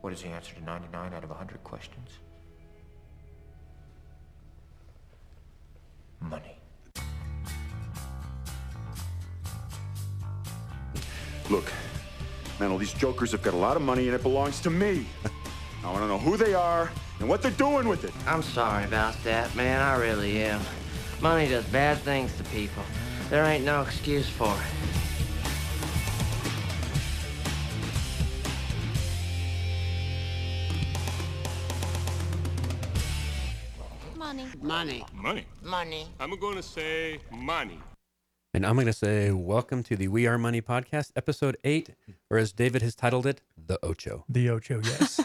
What is the answer to 99 out of 100 questions? Money. Look, man, all these jokers have got a lot of money and it belongs to me. I want to know who they are and what they're doing with it. I'm sorry about that, man. I really am. Money does bad things to people. There ain't no excuse for it. Money. Money. Money. Money. I'm going to say money. And I'm going to say, welcome to the We Are Money podcast, episode eight, or as David has titled it, The Ocho. The Ocho, yes.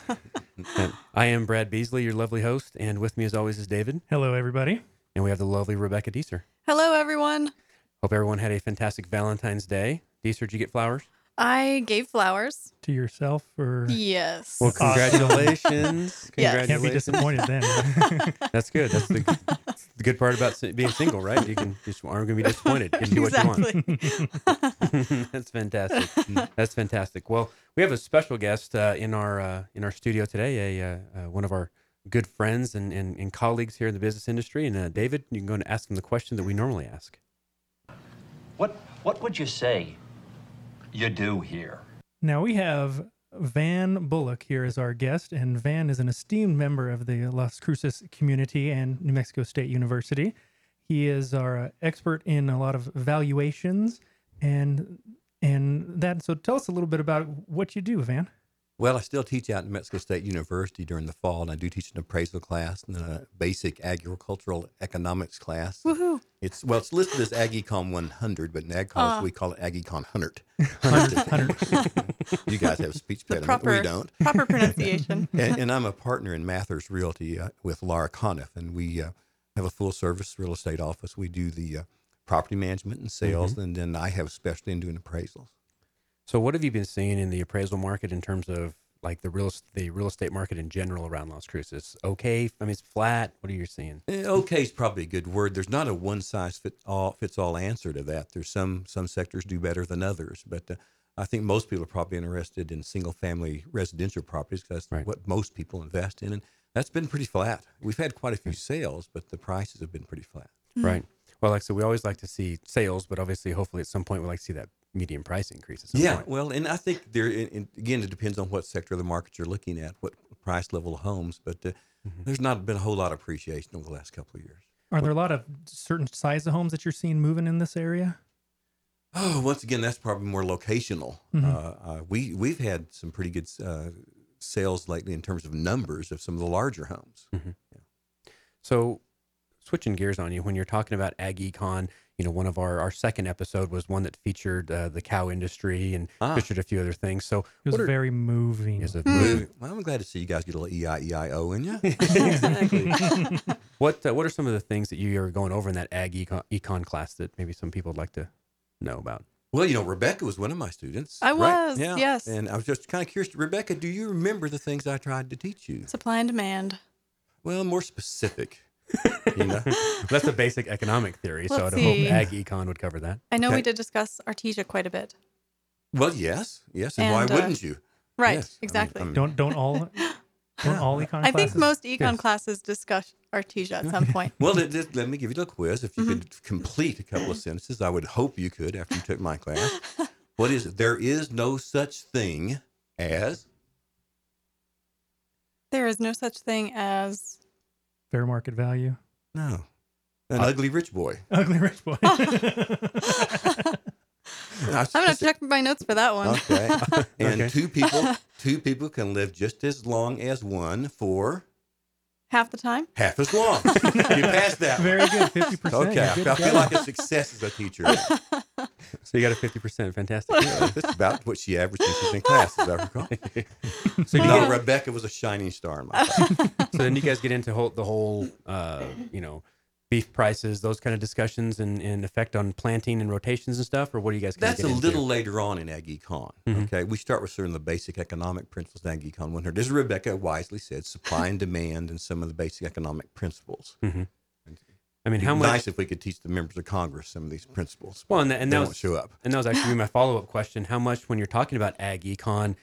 I am Brad Beasley, your lovely host, and with me as always is David, Hello, everybody. and we have the lovely Rebecca Deeser. Hello, everyone. Hope everyone had a fantastic Valentine's Day. Deeser, did you get flowers? I gave flowers. To yourself, or Yes. Well, Awesome. congratulations. Yes. can't be Congratulations. disappointed then. That's good. That's the, the good part about si- being single, right? You can just aren't going to be disappointed. You can do what you want. exactly. That's fantastic. That's fantastic. Well, we have a special guest uh, in our uh, in our studio today. A uh, uh, one of our good friends and, and, and colleagues here in the business industry. And uh, David, you can go and ask him the question that we normally ask. What what would you say you do here? now we have Van Bullock here as our guest, and Van is an esteemed member of the Las Cruces community and New Mexico State University. He is our expert in a lot of valuations and and that. So tell us a little bit about what you do, Van. Well, I still teach out in Mexico State University during the fall, and I do teach an appraisal class and then a basic agricultural economics class. Woohoo. It's well, it's listed as AgEcon 100, but in Ag College Ah. we call it AgEcon 100. 100. you guys have speech The impediment. proper, We don't. proper pronunciation. and, and I'm a partner in Mathers Realty uh, with Laura Conniff, and we uh, have a full service real estate office. We do the uh, property management and sales, and then I have a specialty in doing appraisals. So, what have you been seeing in the appraisal market in terms of like the real the real estate market in general around Las Cruces? Okay, I mean it's flat. What are you seeing? Eh, Okay is probably a good word. There's not a one size fit all fits all answer to that. There's some some sectors do better than others, but uh, I think most people are probably interested in single family residential properties because that's Right. what most people invest in, and that's been pretty flat. We've had quite a few sales, but the prices have been pretty flat. Right. Well, like so, we always like to see sales, but obviously, hopefully, at some point, we like to see that median price increase. At some Yeah, point. well, and I think there in- in- again it depends on what sector of the market you're looking at, what price level of homes, but uh, Mm-hmm. there's not been a whole lot of appreciation over the last couple of years. Are there a lot of certain size of homes that you're seeing moving in this area? Oh, once again, that's probably more locational. Mhm. Uh, uh, we we've had some pretty good uh, sales lately in terms of numbers of some of the larger homes. So, switching gears on you, when you're talking about Ag Econ, you know, one of our, our second episode was one that featured uh, the cow industry and Ah. featured a few other things. So, It was are, very moving. is it Well, I'm glad to see you guys get a little E E-I-E-I-O in you. exactly. what uh, What are some of the things that you are going over in that Ag Econ, econ class that maybe some people would like to know about? well, you know, Rebecca was one of my students. I right? was, Yeah. yes. And I was just kind of curious, Rebecca, do you remember the things I tried to teach you? Supply and demand. Well, more specific. you know? That's a basic economic theory. so, Let's I'd hope. Ag Econ would cover that. I know Okay. we did discuss Artesia quite a bit. Well, yes, yes, and, why uh, wouldn't you? Right, Yes. I mean- exactly. I mean, don't don't all don't all econ I think most econ Yes. classes discuss Artesia at some point. Well, let, let- let me give you a quiz. If you Mm-hmm. could complete a couple of sentences, I would hope you could after you took my class. What is it? There is no such thing as. There is no such thing as fair market value. No. An uh, ugly rich boy. Ugly rich boy. I'm gonna check my notes for that one. Okay. And Okay. two people, two people can live just as long as one for Half the time. half as long. you passed that. Very good, fifty percent. Okay, I feel, I feel like a success as a teacher. So, you got a 50%. Fantastic. That's about what she averaged when she was in class, as I recall. so, you No, Rebecca was a shining star in my class. so then you guys get into whole, the whole, uh, you know, beef prices, those kind of discussions and, and effect on planting and rotations and stuff? Or what do you guys That's a into? little later on in Ag Econ. Mhm. Okay, we start with sort of the basic economic principles in Ag Econ One 100. As Rebecca wisely said, supply and demand and some of the basic economic principles. I mean, how much? nice if we could teach the members of Congress some of these principles. Well, and, and they that was, show up. And that was actually my follow up question. How much, when you're talking about ag econ,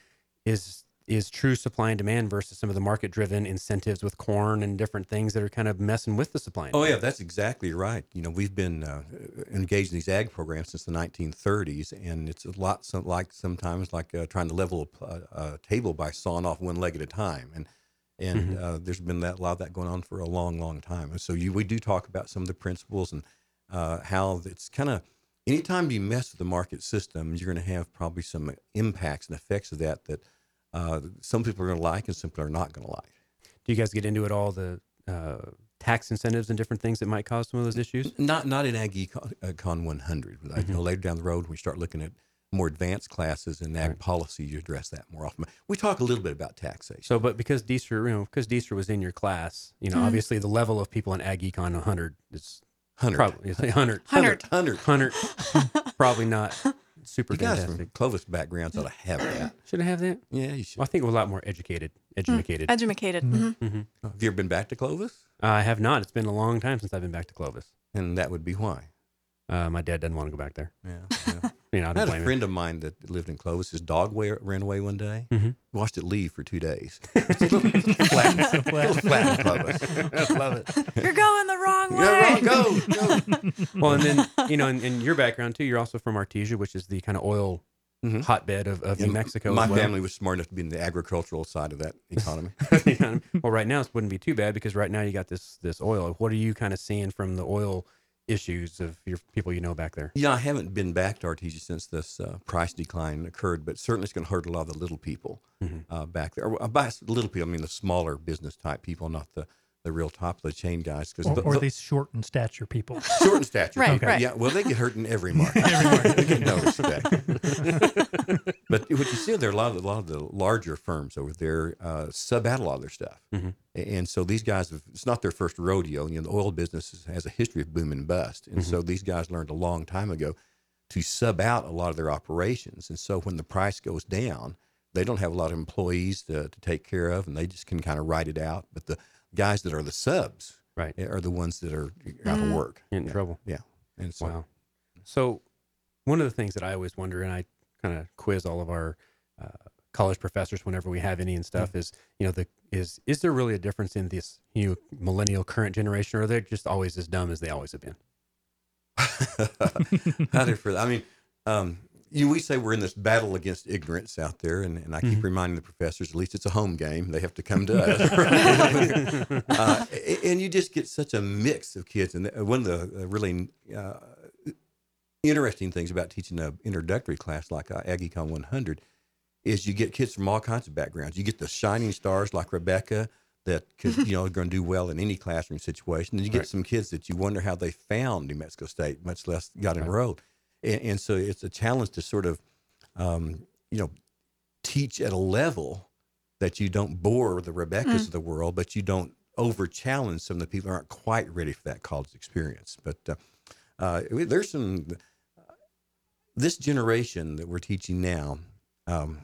is is true supply and demand versus some of the market driven incentives with corn and different things that are kind of messing with the supply. And Oh demand. yeah, that's exactly right. You know, we've been uh, engaged in these ag programs since the 1930s, and it's a lot some, like sometimes like uh, trying to level a, a table by sawing off one leg at a time, and and uh, there's been that a lot of that going on for a long, long time. And so you, we do talk about some of the principles and uh, how it's kind of anytime you mess with the market system, you're going to have probably some impacts and effects of that that uh, some people are going to like and some people are not going to like. Do you guys get into it all the uh, tax incentives and different things that might cause some of those issues? Not not in Ag Econ, uh, Con 100. Like, Mm-hmm. you know, later down the road, when we start looking at more advanced classes in ag policy, you address that more often. We talk a little bit about taxation. So, but because Deeser, you know, because Deeser was in your class, you know, obviously the level of people in Ag Econ 100 is 100. probably 100. Hundred. 100. 100. probably not super You guys fantastic. from Clovis backgrounds ought to have that. Should I have that? Yeah, you should. Well, I think we're a lot more educated. Educated. Educated. mhm. Have you ever been back to Clovis? I have not. It's been a long time since I've been back to Clovis. And that would be why. Uh, my dad doesn't want to go back there. Yeah. Yeah. You know, I I had a blame him. friend of mine that lived in Clovis. His dog wa- ran away one day. Mhm. Watched it leave for two days. It's a little, it's a little flat, it's a flat in Clovis. Love it. You're going the wrong way. Yeah, go, go. Well, and then you know, in, in your background too, you're also from Artesia, which is the kind of oil Mhm. hotbed of, of New Mexico. My as well. family was smart enough to be in the agricultural side of that economy. You know, well, right now it wouldn't be too bad because right now you got this this oil. What are you kind of seeing from the oil issues of your people you know back there? yeah, I haven't been back to Artesia since this uh, price decline occurred, but certainly it's going to hurt a lot of the little people uh, back there. By little people, I mean the smaller business type people, not the, the real top of the chain guys. Because Or, or these short in stature people. short in stature, Right, people. right. Yeah, well, they get hurt in every market. every market, they get no respect. but what you see there, a lot of the, a lot of the larger firms over there uh, sub out a lot of their stuff, Mhm. And so these guys, have, it's not their first rodeo. You know, the oil business has a history of boom and bust, and so these guys learned a long time ago to sub out a lot of their operations, and so when the price goes down. They don't have a lot of employees to, to take care of, and they just can kind of ride it out. But the guys that are the subs Right. are the ones that are out of work. Get in Yeah. trouble. Yeah. And so Wow. So, one of the things that I always wonder, and I kind of quiz all of our uh, college professors whenever we have any and stuff, is you know the is is there really a difference in this you know, millennial current generation, or are they just always as dumb as they always have been? How different. I mean, um, you, we say we're in this battle against ignorance out there, and, and I keep reminding the professors, at least it's a home game. They have to come to us. uh, and you just get such a mix of kids. And one of the uh, really uh, interesting things about teaching an introductory class like uh, AggieCon 100 is you get kids from all kinds of backgrounds. You get the shining stars like Rebecca that could, you know, are going to do well in any classroom situation. And you get Right. some kids that you wonder how they found New Mexico State, much less got enrolled. And, and so it's a challenge to sort of, um, you know, teach at a level that you don't bore the Rebeccas of the world, but you don't over challenge some of the people who aren't quite ready for that college experience. But uh, uh, there's some, this generation that we're teaching now, um,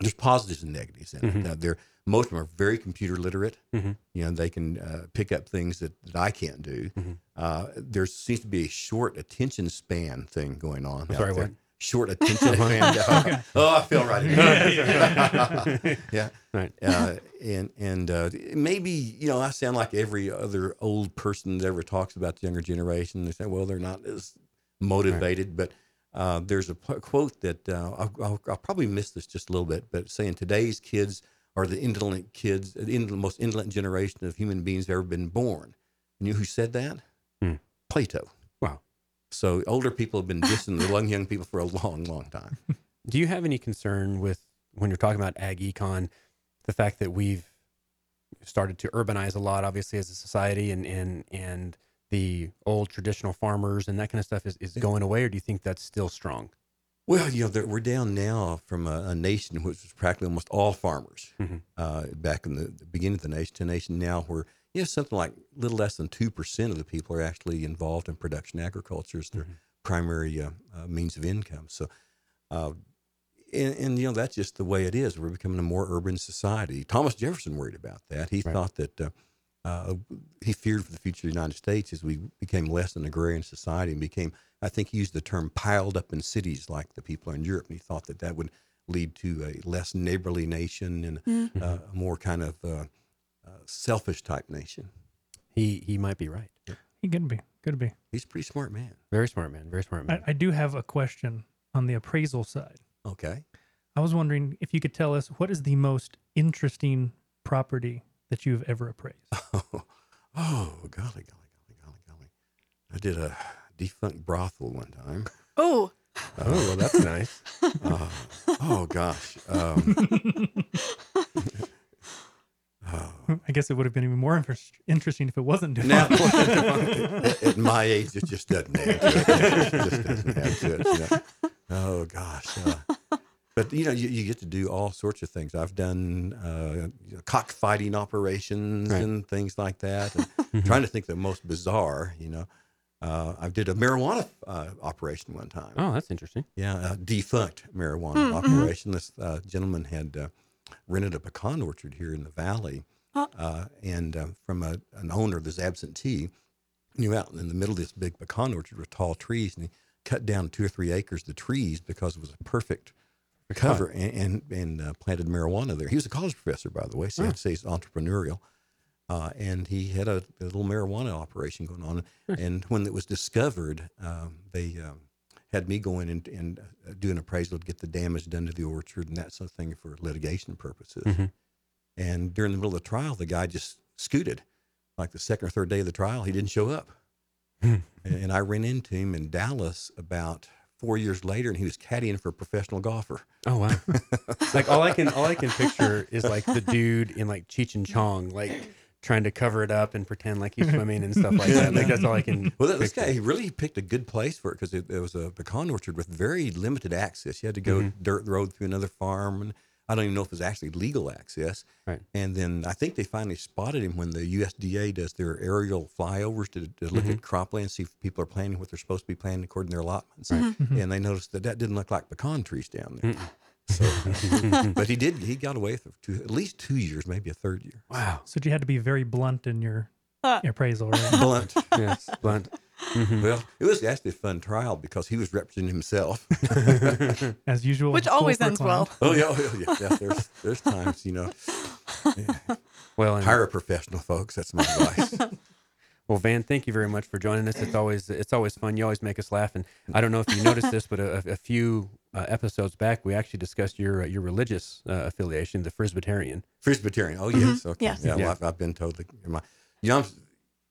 there's positives and negatives in it. Uh, they're, most of them are very computer literate. Mhm. You know, they can uh, pick up things that, that I can't do. Uh, there seems to be a short attention span thing going on. sorry, what? Short attention span. oh, I feel right. again. yeah. Right. Uh, and and uh, maybe you know I sound like every other old person that ever talks about the younger generation. They say, well, they're not as motivated, but uh, there's a p- quote that uh, I'll, I'll, I'll probably miss this just a little bit, but saying today's kids are the indolent kids, the most indolent generation of human beings ever been born. You know who said that? Hmm. Plato. Wow. So older people have been dissing the young young people for a long, long time. Do you have any concern with when you're talking about ag econ, the fact that we've started to urbanize a lot, obviously as a society, and and and the old traditional farmers and that kind of stuff is, is going away, or do you think that's still strong? Well, you know, there- we're down now from a, a nation which was practically almost all farmers Mhm. uh, back in the, the beginning of the nation to a nation now where, you know, something like a little less than 2% of the people are actually involved in production agriculture as their primary uh, uh, means of income. So, uh, and, and, you know, that's just the way it is. We're becoming a more urban society. Thomas Jefferson worried about that. He Right. thought that uh, he feared for the future of the United States as we became less an agrarian society and became, I think he used the term piled up in cities like the people in Europe. And he thought that that would lead to a less neighborly nation and Mm. uh, a more kind of uh, uh, selfish type nation. He he might be right. He could be. Could be. He's a pretty smart man. Very smart man. Very smart I, man. I do have a question on the appraisal side. Okay. I was wondering if you could tell us what is the most interesting property that you've ever appraised. Oh, oh, golly, golly, golly, golly, golly. I did a defunct brothel one time. Oh, oh, well, that's nice. Uh, oh gosh. Um, oh. I guess it would have been even more interest- interesting if it wasn't defunct. Now, that. at, at my age, it just doesn't add to it. It just doesn't add to it. You know? Oh gosh. Uh, but you know, you, you get to do all sorts of things. I've done uh, cockfighting operations Right. and things like that. And trying to think the most bizarre. You know, uh, I did a marijuana uh, operation one time. Oh, that's interesting. Yeah, a defunct marijuana operation. This uh, gentleman had uh, rented a pecan orchard here in the valley, Huh. uh, and uh, from a, an owner that's absentee, knew out in the middle of this big pecan orchard with tall trees, and he cut down two or three acres of the trees because it was a perfect cover and and, and uh, planted marijuana there. He was a college professor, by the way, so I'd say he's entrepreneurial. Uh, and he had a, a little marijuana operation going on. And when it was discovered, um, they um, had me go in and, and uh, do an appraisal to get the damage done to the orchard and that sort of thing for litigation purposes. And during the middle of the trial, the guy just scooted. Like the second or third day of the trial, he didn't show up. and, and I ran into him in Dallas about four years later, and he was caddying for a professional golfer. Oh wow! like all I can all I can picture is like the dude in like Cheech and Chong, like trying to cover it up and pretend like he's swimming and stuff like that. Like that's all I can. Well, this picture. guy he really picked a good place for it because it, it was a pecan orchard with very limited access. You had to go Mm-hmm. dirt road through another farm, and I don't even know if it was actually legal access. Right. And then I think they finally spotted him when the USDA does their aerial flyovers to, to look Mm-hmm. at cropland, see if people are planting what they're supposed to be planting according to their allotments. Mm-hmm. And they noticed that that didn't look like pecan trees down there. So, but he did. He got away for two, at least two years, maybe a third year. Wow. So you had to be very blunt in your appraisal, right? Blunt. Yes, blunt. Well, it was actually a fun trial because he was representing himself. As usual. which always ends well. Oh yeah, oh, yeah, yeah. There's there's times you know Well, and, hire a professional, folks. That's my advice. well, Van, thank you very much for joining us. It's always it's always fun. You always make us laugh. And I don't know if you noticed this, but a, a few uh, episodes back, we actually discussed your uh, your religious uh, affiliation, the Presbyterian. Presbyterian. Oh yes, okay. Yes. Yeah, well, I've, I've been totally. My, you know, I'm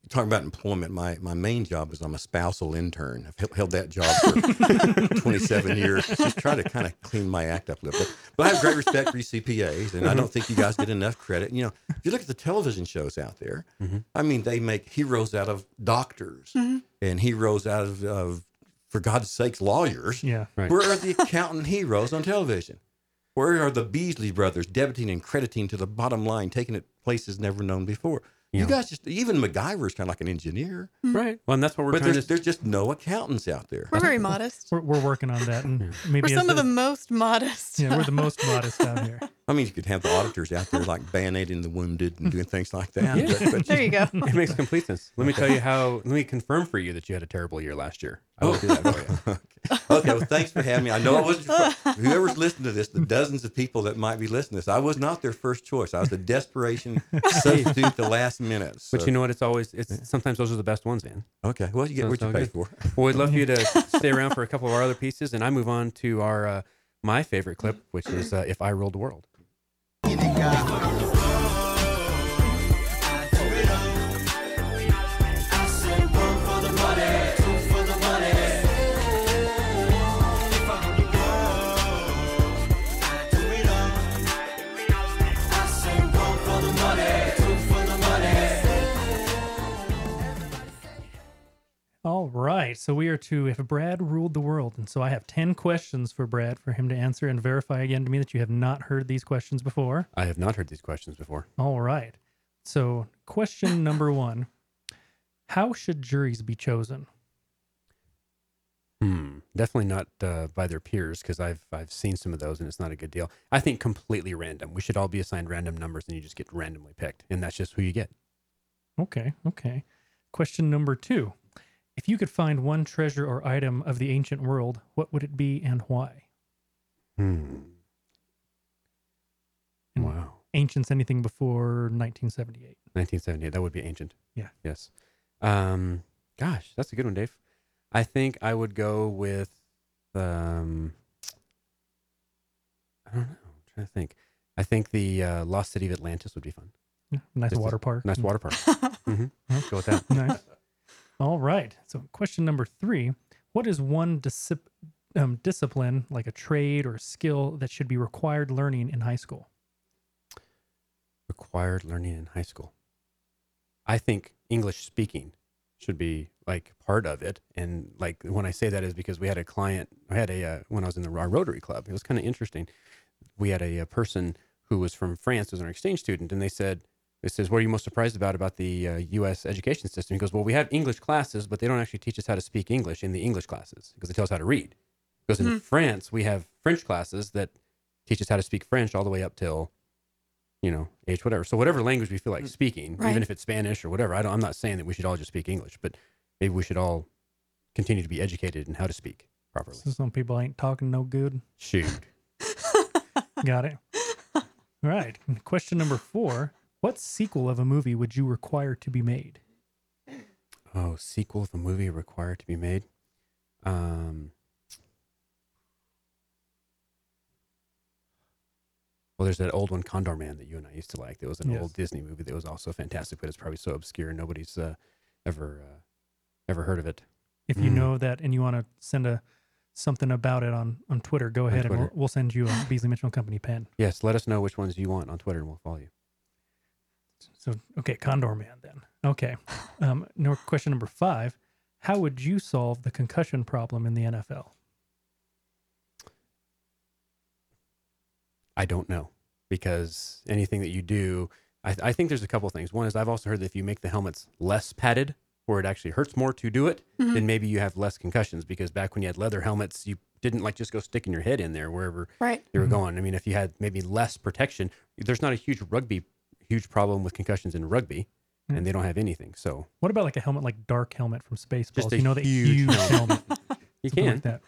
talking about employment. My my main job is I'm a spousal intern. I've held- that job for 27 years. Just trying to kind of clean my act up a little bit. But I have great respect for you CPAs, and I don't mm-hmm. think you guys get enough credit. You know, if you look at the television shows out there, mm-hmm. I mean, they make heroes out of doctors mm-hmm. and heroes out of, of, for God's sakes, lawyers. Yeah. Right. Where are the accountant heroes on television? Where are the Beasley brothers debiting and crediting to the bottom line, taking it places never known before? You Yeah. guys just even MacGyver is kind of like an engineer, hmm. Right. Well, and that's what we're but trying there's to. there's just no accountants out there. We're very modest. We're, we're working on that. And maybe We're as some of the most modest. yeah, we're the most modest out here. I mean, you could have the auditors out there like band-aiding the wounded and doing things like that. But, but there you go. It makes complete sense. Let me tell you how. Let me confirm for you that you had a terrible year last year. I will do that for you. okay, well, thanks for having me. I know I wasn't. Whoever's listening to this, the dozens of people that might be listening to this, I was not their first choice. I was a desperation substitute at the last minute. But you know what? It's always it's sometimes those are the best ones, man. okay, well, you get So what you all pay good. for. Well, we'd love for you to stay around for a couple of our other pieces, and I move on to our uh, my favorite clip, which is uh, "If I Ruled the World." Yeah. All right. So we are to if Brad ruled the world. And so I have 10 questions for Brad for him to answer and verify again to me that you have not heard these questions before. I have not heard these questions before. All right. So, question number one How should juries be chosen? Hmm. Definitely not uh, by their peers because I've I've seen some of those and it's not a good deal. I think completely random. We should all be assigned random numbers and you just get randomly picked, and that's just who you get. Okay. Okay. Question number two If you could find one treasure or item of the ancient world, what would it be and why? Hmm. Wow. Ancient's anything before 1978. 1978. That would be ancient. Yeah. Yes. Um, gosh, that's a good one, Dave. I think I would go with, um, I don't know. I'm trying to think. I think the uh, Lost City of Atlantis would be fun. Yeah, nice Just a water park. Nice water park. hmm Go with that. nice. All right. So, question number three What is one um, discipline, like a trade or skill, that should be required learning in high school? Required learning in high school. I think English speaking should be like part of it. And like when I say that is because we had a client, I had a, uh, when I was in the, Rotary Club, it was kind of interesting. We had a, a person who was from France, was an exchange student, and they said, it says, what are you most surprised about about the uh, U.S. education system? He goes, well, we have English classes, but they don't actually teach us how to speak English in the English classes because they tell us how to read. Because in France, we have French classes that teach us how to speak French all the way up till, you know, age whatever. So whatever language we feel like speaking, Right. even if it's Spanish or whatever, I don't, I'm not saying that we should all just speak English, but maybe we should all continue to be educated in how to speak properly. So some people ain't talking no good. Shoot. Got it. All right. Question number four What sequel of a movie would you require to be made? Oh, sequel of a movie required to be made. Um, well, there's that old one, Condorman, that you and I used to like. There was an Yes. old Disney movie that was also fantastic, but it's probably so obscure nobody's uh, ever uh, ever heard of it. If you Mm. know that and you want to send a something about it on, on Twitter, go ahead and we'll, we'll send you a Beasley Mitchell Company pen. Yes, let us know which ones you want on Twitter, and we'll follow you. So, okay, Condorman then. Okay. Um, no, question number five How would you solve the concussion problem in the NFL? I don't know because anything that you do, I, I think there's a couple things. One is I've also heard that if you make the helmets less padded, where it actually hurts more to do it, then maybe you have less concussions. Because back when you had leather helmets, you didn't like just go sticking your head in there wherever Right. you were going. I mean, if you had maybe less protection, there's not a huge rugby, huge problem with concussions in rugby, Mm. and they don't have anything. So What about like a helmet like Dark Helmet from Spaceballs? Just a you know, that huge huge, helmet. helmet. you something can. like that.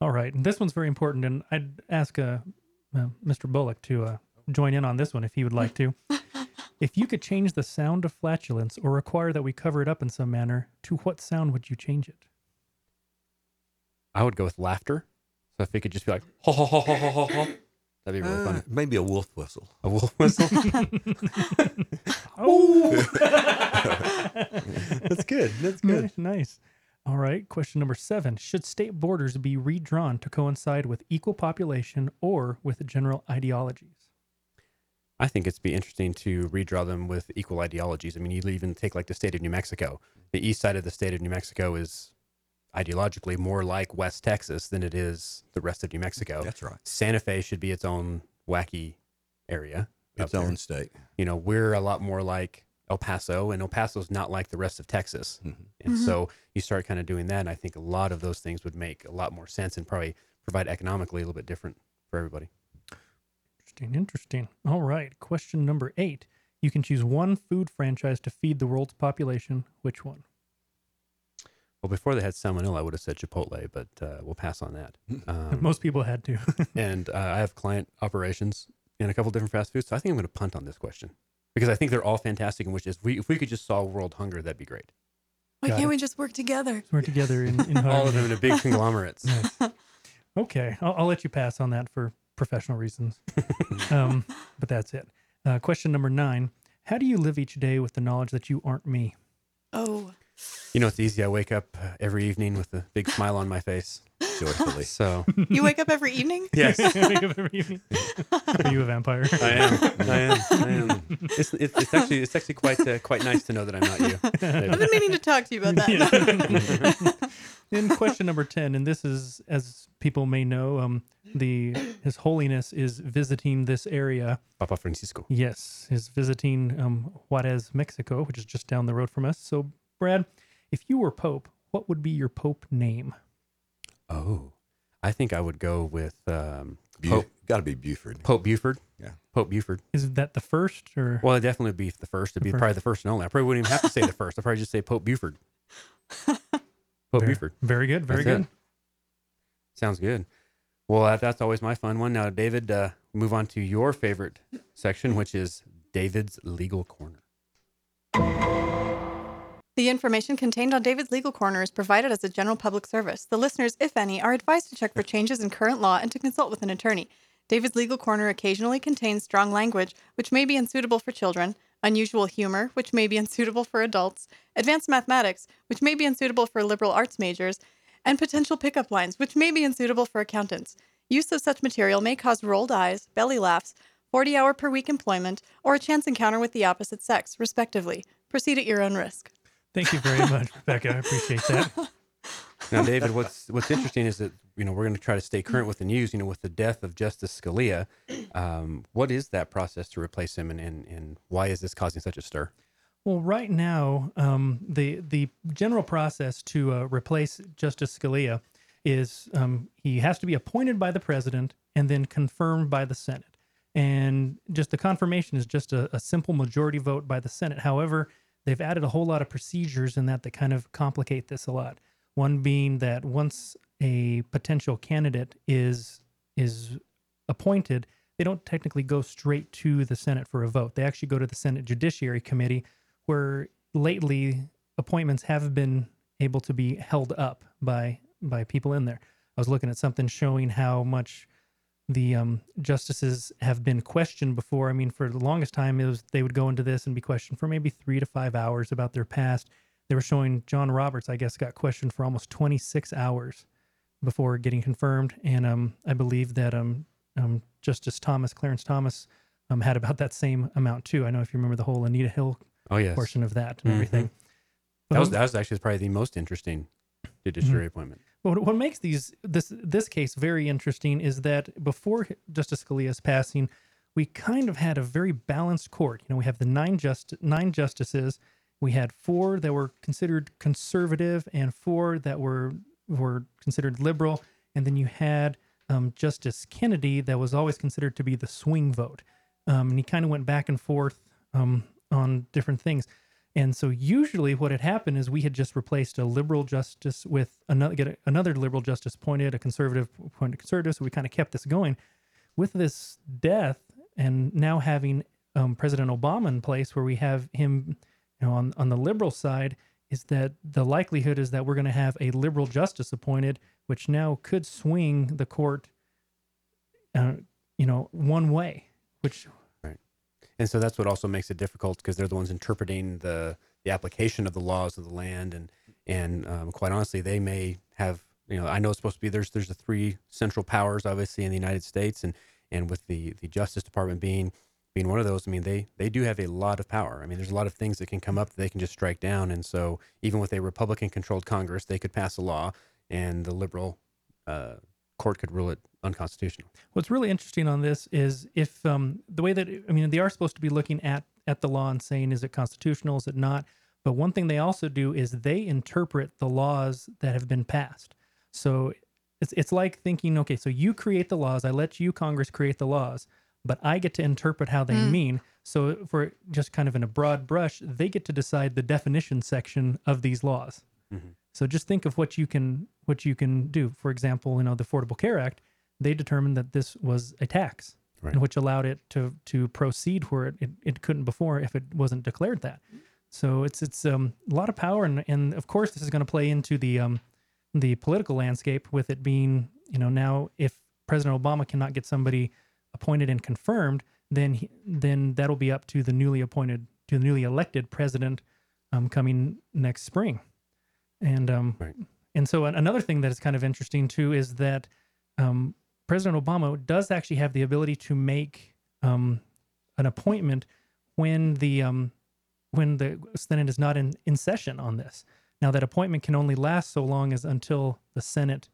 All right, and this one's very important, and I'd ask uh, uh, Mr. Bullock to uh, join in on this one if he would like to. if you could change the sound of flatulence or require that we cover it up in some manner, to what sound would you change it? I would go with laughter. So if it could just be like ho ho ho ho ho ho ho, that'd be really Uh, funny. maybe a wolf whistle. A wolf whistle. Oh, That's good. That's good. nice. All right, question number seven: Should state borders be redrawn to coincide with equal population or with general ideologies? I think it's be interesting to redraw them with equal ideologies. I mean, you even take like the state of New Mexico. The east side of the state of New Mexico is ideologically more like West Texas than it is the rest of New Mexico. That's right. Santa Fe should be its own wacky area. Its there. own state. You know, we're a lot more like El Paso, and El Paso's not like the rest of Texas. Mhm. And so you start kind of doing that, and I think a lot of those things would make a lot more sense and probably provide economically a little bit different for everybody. Interesting, interesting. All right, question number eight: You can choose one food franchise to feed the world's population. Which one? Well, before they had salmonella, I would have said Chipotle, but uh, we'll pass on that. Um, Most people had to. and uh, I have client operations in a couple different fast foods, so I think I'm going to punt on this question because I think they're all fantastic. And which is, we, if we could just solve world hunger, that'd be great. Why Got can't it. we just work together? We're together in, in All of them in a big conglomerates. Okay, I'll, I'll let you pass on that for professional reasons. um, but that's it. Uh, question number nine: How do you live each day with the knowledge that you aren't me? Oh, You know, it's easy. I wake up uh, every evening with a big smile on my face. Joyfully. So you wake up every evening? yes, Wake up every evening. Are you a vampire? I am. I am. I am. It's, it's, it's actually it's actually quite uh, quite nice to know that I'm not you. I've been meaning to talk to you about that. In question number ten, and this is, as people may know, um, the His Holiness is visiting this area. Papa Francisco. Yes, is visiting um, Juarez, Mexico, which is just down the road from us. So, Brad, if you were Pope, what would be your Pope name? Oh, I think I would go with um, Bu- Pope Got to be Buford. Pope Buford. Yeah. Pope Buford. Is that the first or? Well, it'd definitely be the first. It'd be first. probably the first and only. I probably wouldn't even have to say the first. I'd probably just say Pope Buford. Pope very, Buford. Very good. Very That's it. good. Sounds good. Well, that, that's always my fun one. Now, David, uh, move on to your favorite section, which is David's Legal Corner. The information contained on David's Legal Corner is provided as a general public service. The listeners, if any, are advised to check for changes in current law and to consult with an attorney. David's Legal Corner occasionally contains strong language, which may be unsuitable for children, unusual humor, which may be unsuitable for adults, advanced mathematics, which may be unsuitable for liberal arts majors, and potential pickup lines, which may be unsuitable for accountants. Use of such material may cause rolled eyes, belly laughs, 40 hour per week employment, or a chance encounter with the opposite sex, respectively. Proceed at your own risk. Thank you very much, Rebecca. I appreciate that. Now, David, what's what's interesting is that you know we're going to try to stay current with the news. You know, with the death of Justice Scalia, um, what is that process to replace him, and, and and why is this causing such a stir? Well, right now, um, the the general process to uh, replace Justice Scalia is um, he has to be appointed by the president and then confirmed by the Senate. And just the confirmation is just a, a simple majority vote by the Senate. However, they've added a whole lot of procedures in that that kind of complicate this a lot. One being that once a potential candidate is is appointed, they don't technically go straight to the Senate for a vote. They actually go to the Senate Judiciary Committee, where lately appointments have been able to be held up by by people in there. I was looking at something showing how much the um, justices have been questioned before. I mean, for the longest time, it was they would go into this and be questioned for maybe three to five hours about their past. They were showing John Roberts, I guess, got questioned for almost 26 hours before getting confirmed, and um, I believe that um, um, Justice Thomas, Clarence Thomas, um, had about that same amount too. I know if you remember the whole Anita Hill Oh yes, portion of that and Mhm. everything. that was that was actually probably the most interesting judiciary appointment. What, what makes these this this case very interesting is that before Justice Scalia's passing, we kind of had a very balanced court. You know, we have the nine just nine justices. We had four that were considered conservative and four that were were considered liberal, and then you had um, Justice Kennedy that was always considered to be the swing vote, um, and he kind of went back and forth um, on different things. And so usually what had happened is we had just replaced a liberal justice with another get another liberal justice appointed, a conservative appointed conservative. So we kind of kept this going. With this death and now having um, President Obama in place, where we have him, you know, on on the liberal side, is that the likelihood is that we're going to have a liberal justice appointed, which now could swing the court, uh, you know, one way, which and so that's what also makes it difficult because they're the ones interpreting the the application of the laws of the land and and um, quite honestly they may have you know i know it's supposed to be there's there's the three central powers obviously in the united states and and with the the justice department being being one of those i mean they they do have a lot of power. I mean there's a lot of things that can come up that they can just strike down and so even with a republican controlled congress they could pass a law and the liberal uh, court could rule it unconstitutional What's really interesting on this is if um, the way that I mean they are supposed to be looking at at the law and saying is it constitutional, is it not? But one thing they also do is they interpret the laws that have been passed. So it's it's like thinking, okay, so you create the laws, I let you Congress create the laws, but I get to interpret how they Mm. mean. So for just kind of in a broad brush, they get to decide the definition section of these laws. Mhm. So just think of what you can what you can do. For example, you know the Affordable Care Act, they determined that this was a tax, Right. and which allowed it to to proceed where it, it, it couldn't before if it wasn't declared that. So it's it's um, a lot of power, and and of course this is going to play into the um, the political landscape with it being you know now if President Obama cannot get somebody appointed and confirmed, then he, then that'll be up to the newly appointed to the newly elected president um, coming next spring, and um, Right. and so another thing that is kind of interesting too is that um, President Obama does actually have the ability to make um, an appointment when the um, when the Senate is not in, in session on this. Now that appointment can only last so long as until the Senate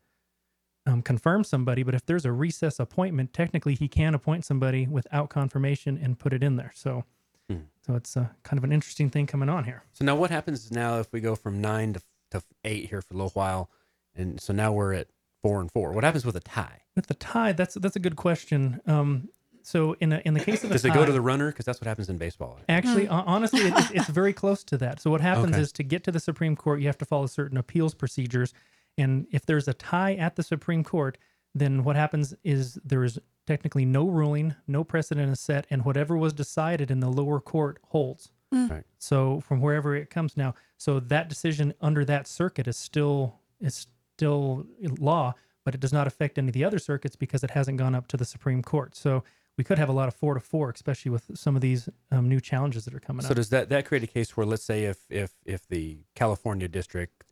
um, confirms somebody. But if there's a recess appointment, technically he can appoint somebody without confirmation and put it in there. So Hmm. so it's uh, kind of an interesting thing coming on here. So now what happens now if we go from nine to, to eight here for a little while? And so now we're at four and four. What happens with a tie? With the tie, that's that's a good question. Um, so in a, in the case of a Does it go to the runner? Because that's what happens in baseball. Actually, hon- honestly, it, it's, it's very close to that. So what happens Okay. is to get to the Supreme Court, you have to follow certain appeals procedures, and if there's a tie at the Supreme Court, then what happens is there is technically no ruling, no precedent is set, and whatever was decided in the lower court holds. Right. So from wherever it comes now, so that decision under that circuit is still is still law, but it does not affect any of the other circuits because it hasn't gone up to the Supreme Court. So we could have a lot of four to four, especially with some of these um, new challenges that are coming So up. So does that that create a case where, let's say, if if if the California district,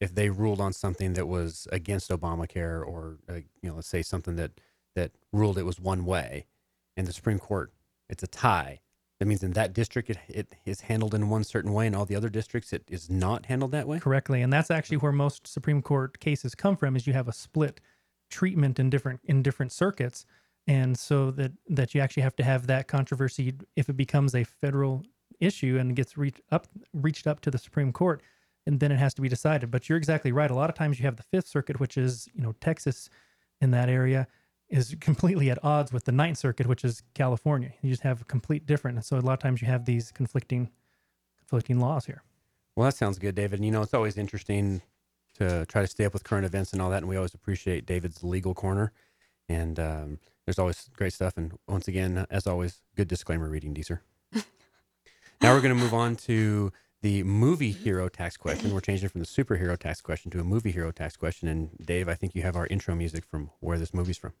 if they ruled on something that was against Obamacare, or uh, you know, let's say something that that ruled it was one way, and the Supreme Court, it's a tie. That means in that district it, it is handled in one certain way, and all the other districts it is not handled that way. correctly and that's actually where most supreme court cases come from is you have a split treatment in different in different circuits. And so that that you actually have to have that controversy if it becomes a federal issue and gets reached up reached up to the supreme court and then it has to be decided. But you're exactly right. A lot of times you have the fifth circuit which is you know texas in that area is completely at odds with the ninth circuit which is california you just have a complete different and so a lot of times you have these conflicting conflicting laws here Well, that sounds good, David. And you know, it's always interesting to try to stay up with current events and all that. And we always appreciate David's legal corner. And um, there's always great stuff. And once again, as always, good disclaimer reading, Deeser. now we're going to move on to the movie hero tax question. We're changing from the superhero tax question to a movie hero tax question. And Dave, I think you have our intro music from where this movie's from.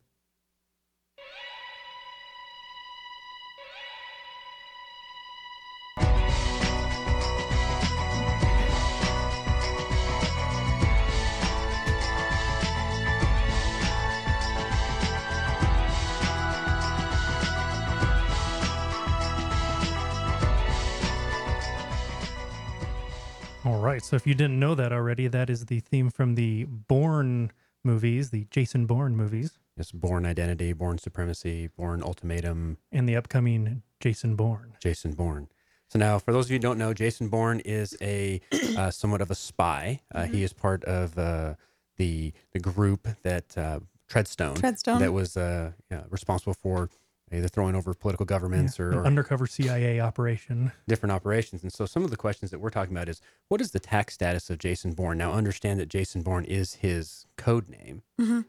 So if you didn't know that already, that is the theme from the Bourne movies, the Jason Bourne movies, It's Bourne Identity, Bourne Supremacy, Bourne Ultimatum, and the upcoming Jason Bourne. Jason Bourne. So now, for those of you who don't know, Jason Bourne is a uh, somewhat of a spy. Uh, He is part of uh, the the group that uh, Treadstone, Treadstone. that was uh, yeah, responsible for either throwing over political governments Yeah, or, an or undercover CIA operation. different operations. And so, some of the questions that we're talking about is what is the tax status of Jason Bourne? Now, understand that Jason Bourne is his code name,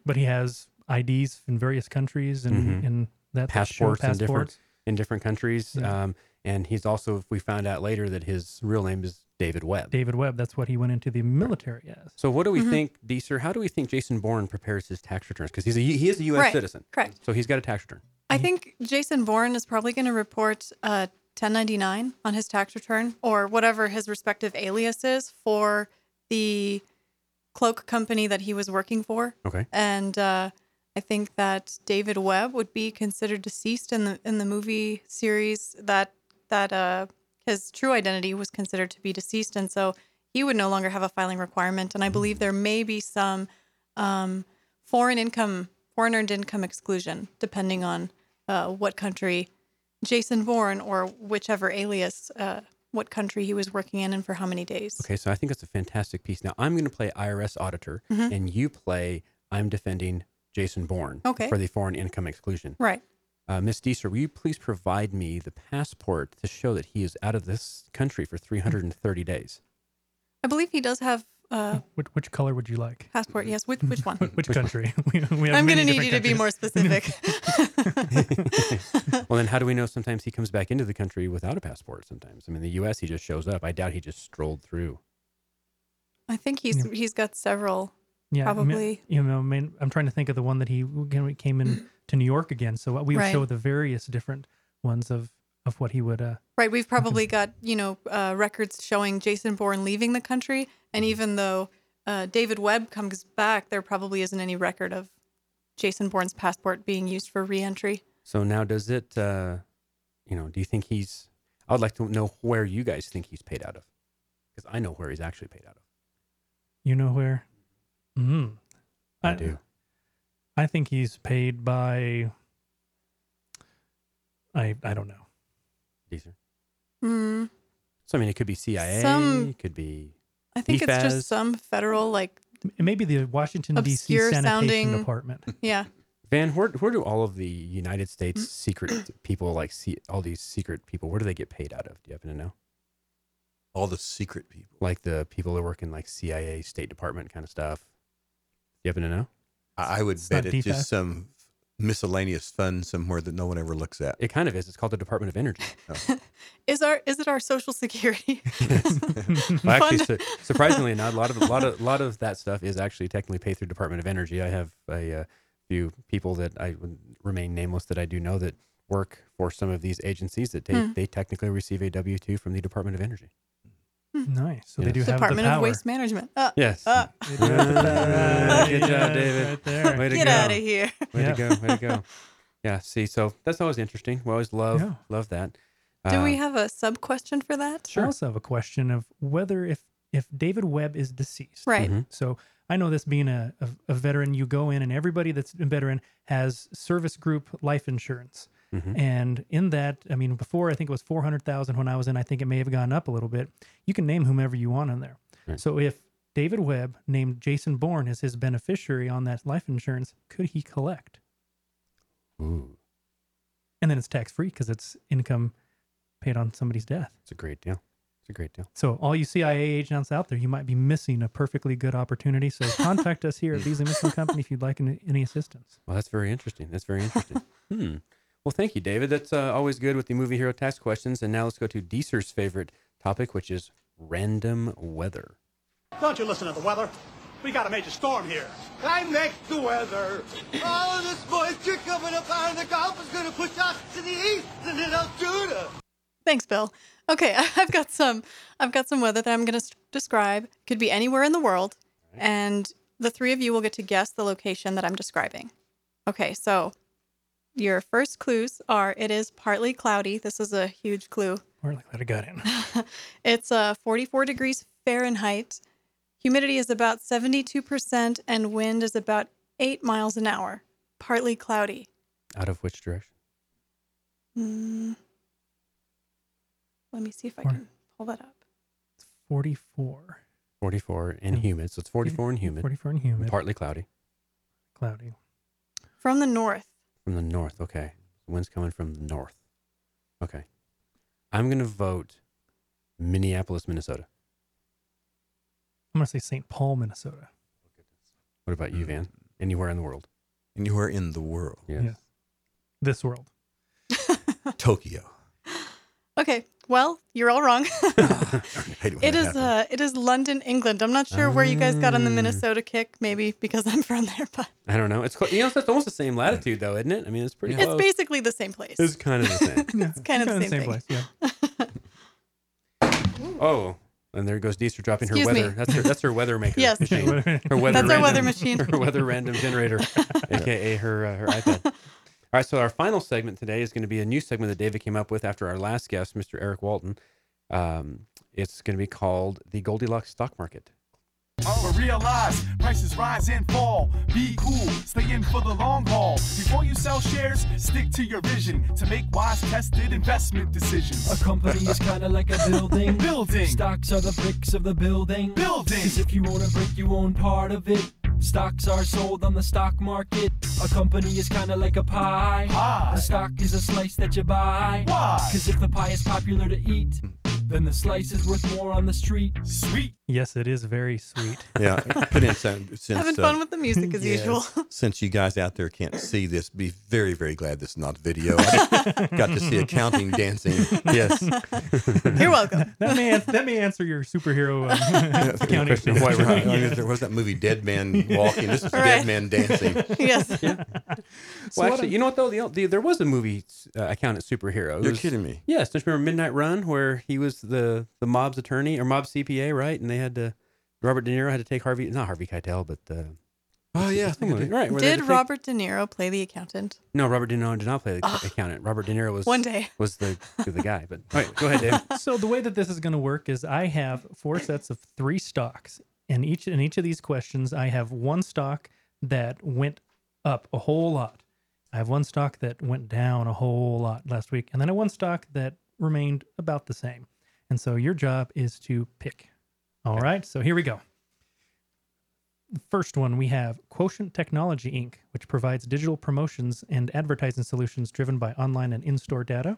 But he has IDs in various countries and, Mhm. and that that show passports in different passports. in different countries. Yeah. Um, and he's also, if we found out later that his real name is David Webb. David Webb. That's what he went into the military as. So what do Mm-hmm. we think, Deeser? How do we think Jason Bourne prepares his tax returns? Because he's a he is a U.S. Right, citizen, correct. So he's got a tax return. I think Jason Bourne is probably going to report uh, 1099 on his tax return or whatever his respective alias is for the cloak company that he was working for. Okay. And uh, I think that David Webb would be considered deceased in the in the movie series that that uh, his true identity was considered to be deceased, and so he would no longer have a filing requirement. And I believe there may be some um, foreign income, foreign earned income exclusion, depending on uh, what country Jason Bourne or whichever alias, uh, what country he was working in, and for how many days. Okay, so I think that's a fantastic piece. Now I'm going to play IRS auditor, and you play I'm defending Jason Bourne Mm-hmm. Okay. for the foreign income exclusion. Right. Uh, Miss Deeser, will you please provide me the passport to show that he is out of this country for 330 days? I believe he does have uh, Which, which color would you like? passport. Yes. Which which one? Which country? we, we have I'm going to need you to be more specific. well, then how do we know sometimes he comes back into the country without a passport? Sometimes, I mean, the U.S. he just shows up. I doubt he just strolled through. I think he's he's got several. Yeah, I mean, Probably. you know, I mean, I'm trying to think of the one that he again, came in to New York again. So we would Right. show the various different ones of of what he would. uh Right. We've probably got you know uh, records showing Jason Bourne leaving the country, and even though uh, David Webb comes back, there probably isn't any record of Jason Bourne's passport being used for reentry. So now, does it? Uh, you know, do you think he's? I would like to know where you guys think he's paid out of, because I know where he's actually paid out of. You know where? Mm. I, do. I think he's paid by. I I don't know. Deeser. Hmm. So I mean, it could be CIA. Some- it could be. I think it's just some federal like Maybe the Washington D.C. Sanitation sounding- Department. yeah. Van, where where do all of the United States Hmm? secret people like see all these secret people? Where do they get paid out of? Do you happen to know? All the secret people. Like the people that work in like CIA, State Department kind of stuff. Do you happen to know? I I would It's bet it's DFAS? just some miscellaneous fund somewhere that no one ever looks at. It kind of is. It's called the Department of Energy. Is our is it our social security? Well, actually, su- surprisingly not. A lot of a lot of a lot of that stuff is actually technically paid through Department of Energy. I have a uh, few people that I would remain nameless that I do know that work for some of these agencies that they, Hmm. they technically receive a W two from the Department of Energy. Nice. So they Yes. do have the Department power. of Waste Management. Uh, Yes. uh, They do have the power. Good job, David. Right there. Way to get go. out of here. Way Yeah. to go. Way to go. Yeah. See, so that's always interesting. We always love Yeah. love that. Do Uh, we have a sub question for that? I also have a question of whether if if David Webb is deceased. Right. Mhm. So I know this being a, a, a veteran, you go in and everybody that's a veteran has service group life insurance. Mhm. And in that, I mean, before I think it was 400,000 when I was in, I think it may have gone up a little bit. You can name whomever you want in there. Right. So if David Webb named Jason Bourne as his beneficiary on that life insurance, could he collect? Ooh, And then it's tax free because it's income paid on somebody's death. it's a great deal. It's a great deal. So all you CIA agents out there, you might be missing a perfectly good opportunity. So contact us here at Beasley Mitchell Company if you'd like any, any assistance. Well, that's very interesting. That's very interesting. hmm. Well, thank you, David. That's uh, always good with the movie hero tax questions. And now let's go to Deeser's favorite topic, which is random weather. Don't you listen to the weather? We got a major storm here. I'm next to weather. All of this moisture coming up out of the Gulf is going to push us to the east and then Altoona. Thanks, Bill. Okay, I've got some. I've got some weather that I'm going to describe. Could be anywhere in the world, and the three of you will get to guess the location that I'm describing. Okay, so your first clues are: it is partly cloudy. This is a huge clue. Or like that I got in. It's uh, 44 degrees Fahrenheit. Humidity is about 72%, and wind is about eight miles an hour. Partly cloudy. Out of which direction? Mm. Let me see if I Or- can pull that up. 44. 44 and humid. So it's 44 and humid. 44 and humid. Partly cloudy. cloudy. From the north. From the north. Okay. The wind's coming from the north. Okay. I'm going to vote Minneapolis, Minnesota. I'm going to say St. Paul, Minnesota. What about you, Van? Mm. Anywhere in the world? Anywhere in the world. Yes. Yes. This world. Tokyo. Okay, well, you're all wrong. I hate when it that is happens. uh it is London, England. I'm not sure where you guys got on the Ah. Minnesota kick, maybe because I'm from there, but I don't know. It's clo- you know it's almost the same latitude though, isn't it? I mean, it's pretty it's close. basically the same place. It's kind of the same. Yeah, It's kind of the same, thing. place. Yeah. oh, and there goes Deeser dropping her Excuse me. weather. That's her. That's her weather maker. Yes. machine. Her weather. That's our weather machine. Her weather random generator, aka her uh, her iPad. All right, so our final segment today is going to be a new segment that David came up with after our last guest, Mr. Eric Walton. Um, it's going to be called the Goldilocks Stock Market. But realize prices rise and fall. Be cool, stay in for the long haul. Before you sell shares, stick to your vision to make wise, tested investment decisions. A company is kind of like a building. Building. Stocks are the bricks of the building. Building. Cause if you own a brick, you own part of it. Stocks are sold on the stock market. A company is kind of like a pie. Pie. A stock is a slice that you buy. Why? Cause if the pie is popular to eat, hmm. Then the slice is worth more on the street. Sweet. Yes, it is very sweet. Yeah, put in some, since, Having uh, fun with the music as Yes. usual. since you guys out there can't see this, be very, very glad this is not video. I got to see accounting dancing. Yes. You're welcome. That may, ans- that may answer your superhero um, accounting. question of why we're Right. not- there was that movie Dead Man Walking. This is Right. Dead Man Dancing. yes. well, actually, you know what though? The, the, there was a movie uh, accountant superhero. It You're was- kidding me. Yes, don't you remember Midnight Run, where he was the the mob's attorney or mob CPA, right? And they had to Robert De Niro had to take Harvey, not Harvey Keitel, but uh, Oh, yeah. I think I did. right? where Did to take- Robert De Niro play the accountant? No, Robert De Niro did not play the accountant. Robert De Niro was One day. was the the guy. But all right, go ahead, Dave. so the way that this is going to work is I have four sets of three stocks, and each in each of these questions, I have one stock that went up a whole lot. I have one stock that went down a whole lot last week, and then I have one stock that remained about the same. And so your job is to pick. All right, so here we go. First one we have Quotient Technology Inc., which provides digital promotions and advertising solutions driven by online and in-store data.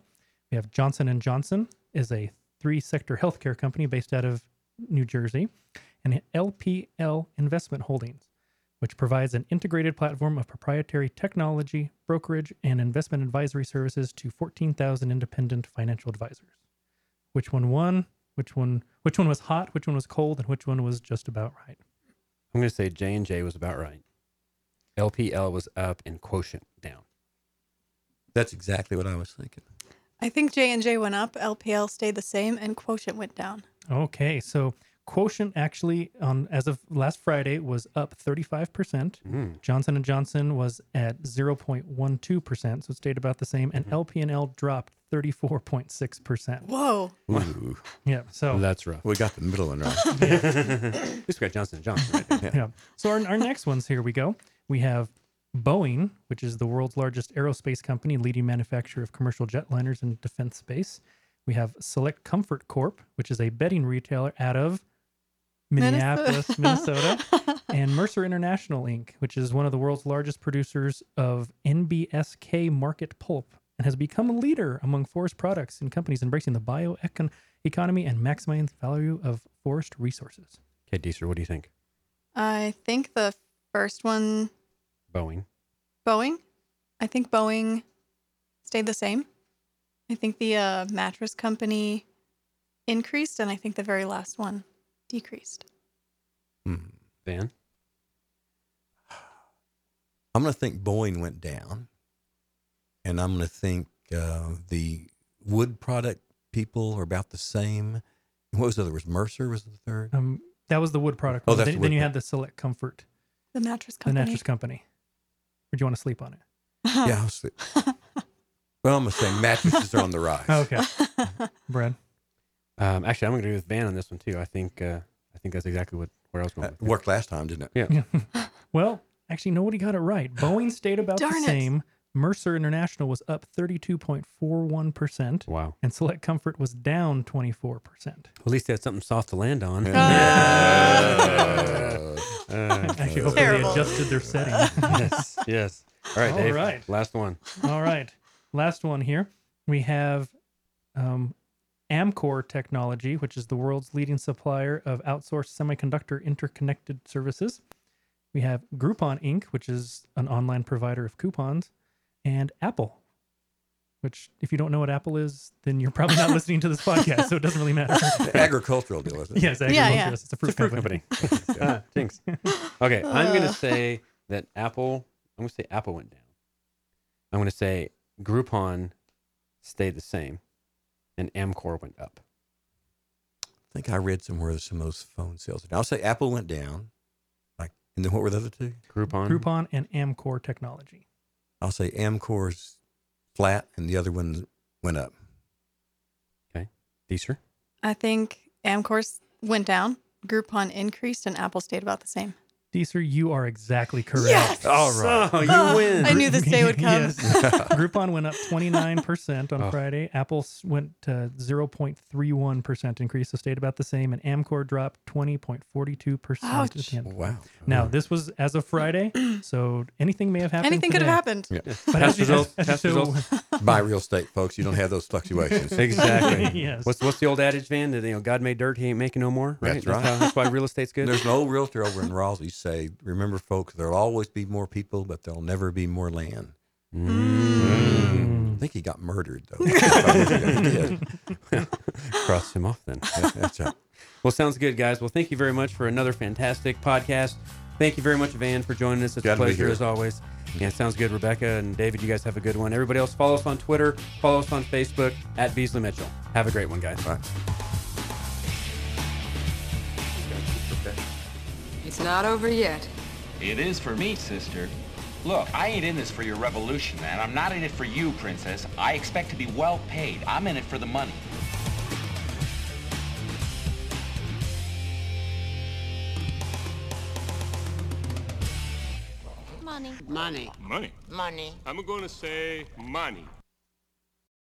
We have Johnson and Johnson is a three-sector healthcare company based out of New Jersey, and LPL Investment Holdings. which provides an integrated platform of proprietary technology, brokerage, and investment advisory services to 14,000 independent financial advisors. Which one won? Which one? Which one was hot? Which one was cold? And which one was just about right? I'm going to say J and J was about right. LPL was up and quotient down. That's exactly what I was thinking. I think J and J went up, LPL stayed the same, and quotient went down. Okay, so quotient actually on as of last Friday was up 35%. Mm. Johnson and Johnson was at 0.12%, so it stayed about the same, and LP&L dropped 34.6%. Whoa. Ooh. Yeah, so That's rough. We got the middle one right. At least we got Johnson and Johnson right there. yeah. So our, our next ones here we go. We have Boeing, which is the world's largest aerospace company, leading manufacturer of commercial jetliners and defense space. We have Select Comfort Corp, which is a bedding retailer out of Minneapolis, Minnesota, and Mercer International Inc., which is one of the world's largest producers of NBSK market pulp and has become a leader among forest products and companies embracing the bioecon economy and maximizing the value of forest resources. Okay, Deeser, what do you think? I think the first one, Boeing. Boeing. I think Boeing stayed the same. I think the uh, mattress company increased, and I think the very last one decreased. Hmm. Van? I'm going to think Boeing went down, and I'm going to think uh, the wood product people are about the same. What was the other? Was Mercer was the third? Um, that was the wood product. Oh, one. that's then, the then you pro- had the Select Comfort, The mattress company. the mattress company. Or do you want to sleep on it? yeah. I'll sleep. well, I'm going to say mattresses are on the rise. Okay, Brad. Um, actually, I'm going to agree with Van on this one too. I think uh, I think that's exactly what where I was going. That with it. worked last time, didn't it? Yeah. Well, actually, nobody got it right. Boeing stayed about Darn the it. same. Mercer International was up 32.41%, Wow. and Select Comfort was down 24%. At least they had something soft to land on. Uh, Actually, hopefully Terrible. they adjusted their setting. yes. Yes. All right, All Dave. right. Last one. All right. Last one here. We have um, Amkor Technology, which is the world's leading supplier of outsourced semiconductor interconnected services. We have Groupon Inc., which is an online provider of coupons, and Apple, which, if you don't know what Apple is, then you're probably not listening to this podcast, so it doesn't really matter. Agricultural deal, isn't it? yes, Yeah, yeah. it's a fruit, It's a fruit company. company. Ah, Jinx. Okay, I'm going to say that Apple. I'm going to say Apple went down. I'm going to say Groupon stayed the same, and Amkor went up. I think I read somewhere that some of those phone sales. I'll say Apple went down. Like, and then what were the other two? Groupon. Groupon and Amkor Technology. I'll say Amkor's flat, and the other one went up. Deeser. I think Amkor's went down, Groupon increased, and Apple stayed about the same. Deeser, you are exactly correct. Yes! All right. Oh, you win. I knew this day would come. Yes. Groupon went up 29% on Oh. Friday. Apple went to 0.31% increase, so stayed about the same. And Amkor dropped 20.42%. at Ouch. Wow. Now, this was as of Friday, so anything may have happened. Anything could have happened. Yeah. But Past as, results, as, past so, results. Buy real estate, folks. You don't have those fluctuations. Exactly. Yes. What's what's the old adage, Van? That you know, God made dirt, He ain't making no more. Right. That's right. how- that's why real estate's good. There's an old realtor over in Raleigh say, "Remember, folks, there'll always be more people, but there'll never be more land." Mm. I think he got murdered though. Cross him off then. Yeah, that's right. Well, sounds good, guys. Well, thank you very much for another fantastic podcast. Thank you very much, Van, for joining us. It's Glad a pleasure as always. Yeah, sounds good, Rebecca and David. You guys have a good one. Everybody else, follow us on Twitter, follow us on Facebook at Beasley Mitchell. Have a great one, guys. Bye. It's not over yet. It is for me, sister. Look, I ain't in this for your revolution, and I'm not in it for you, princess. I expect to be well paid. I'm in it for the money. Money. Money. Money. Money. I'm going to say money.